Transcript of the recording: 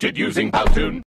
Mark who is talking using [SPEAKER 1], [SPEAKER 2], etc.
[SPEAKER 1] created using Powtoon.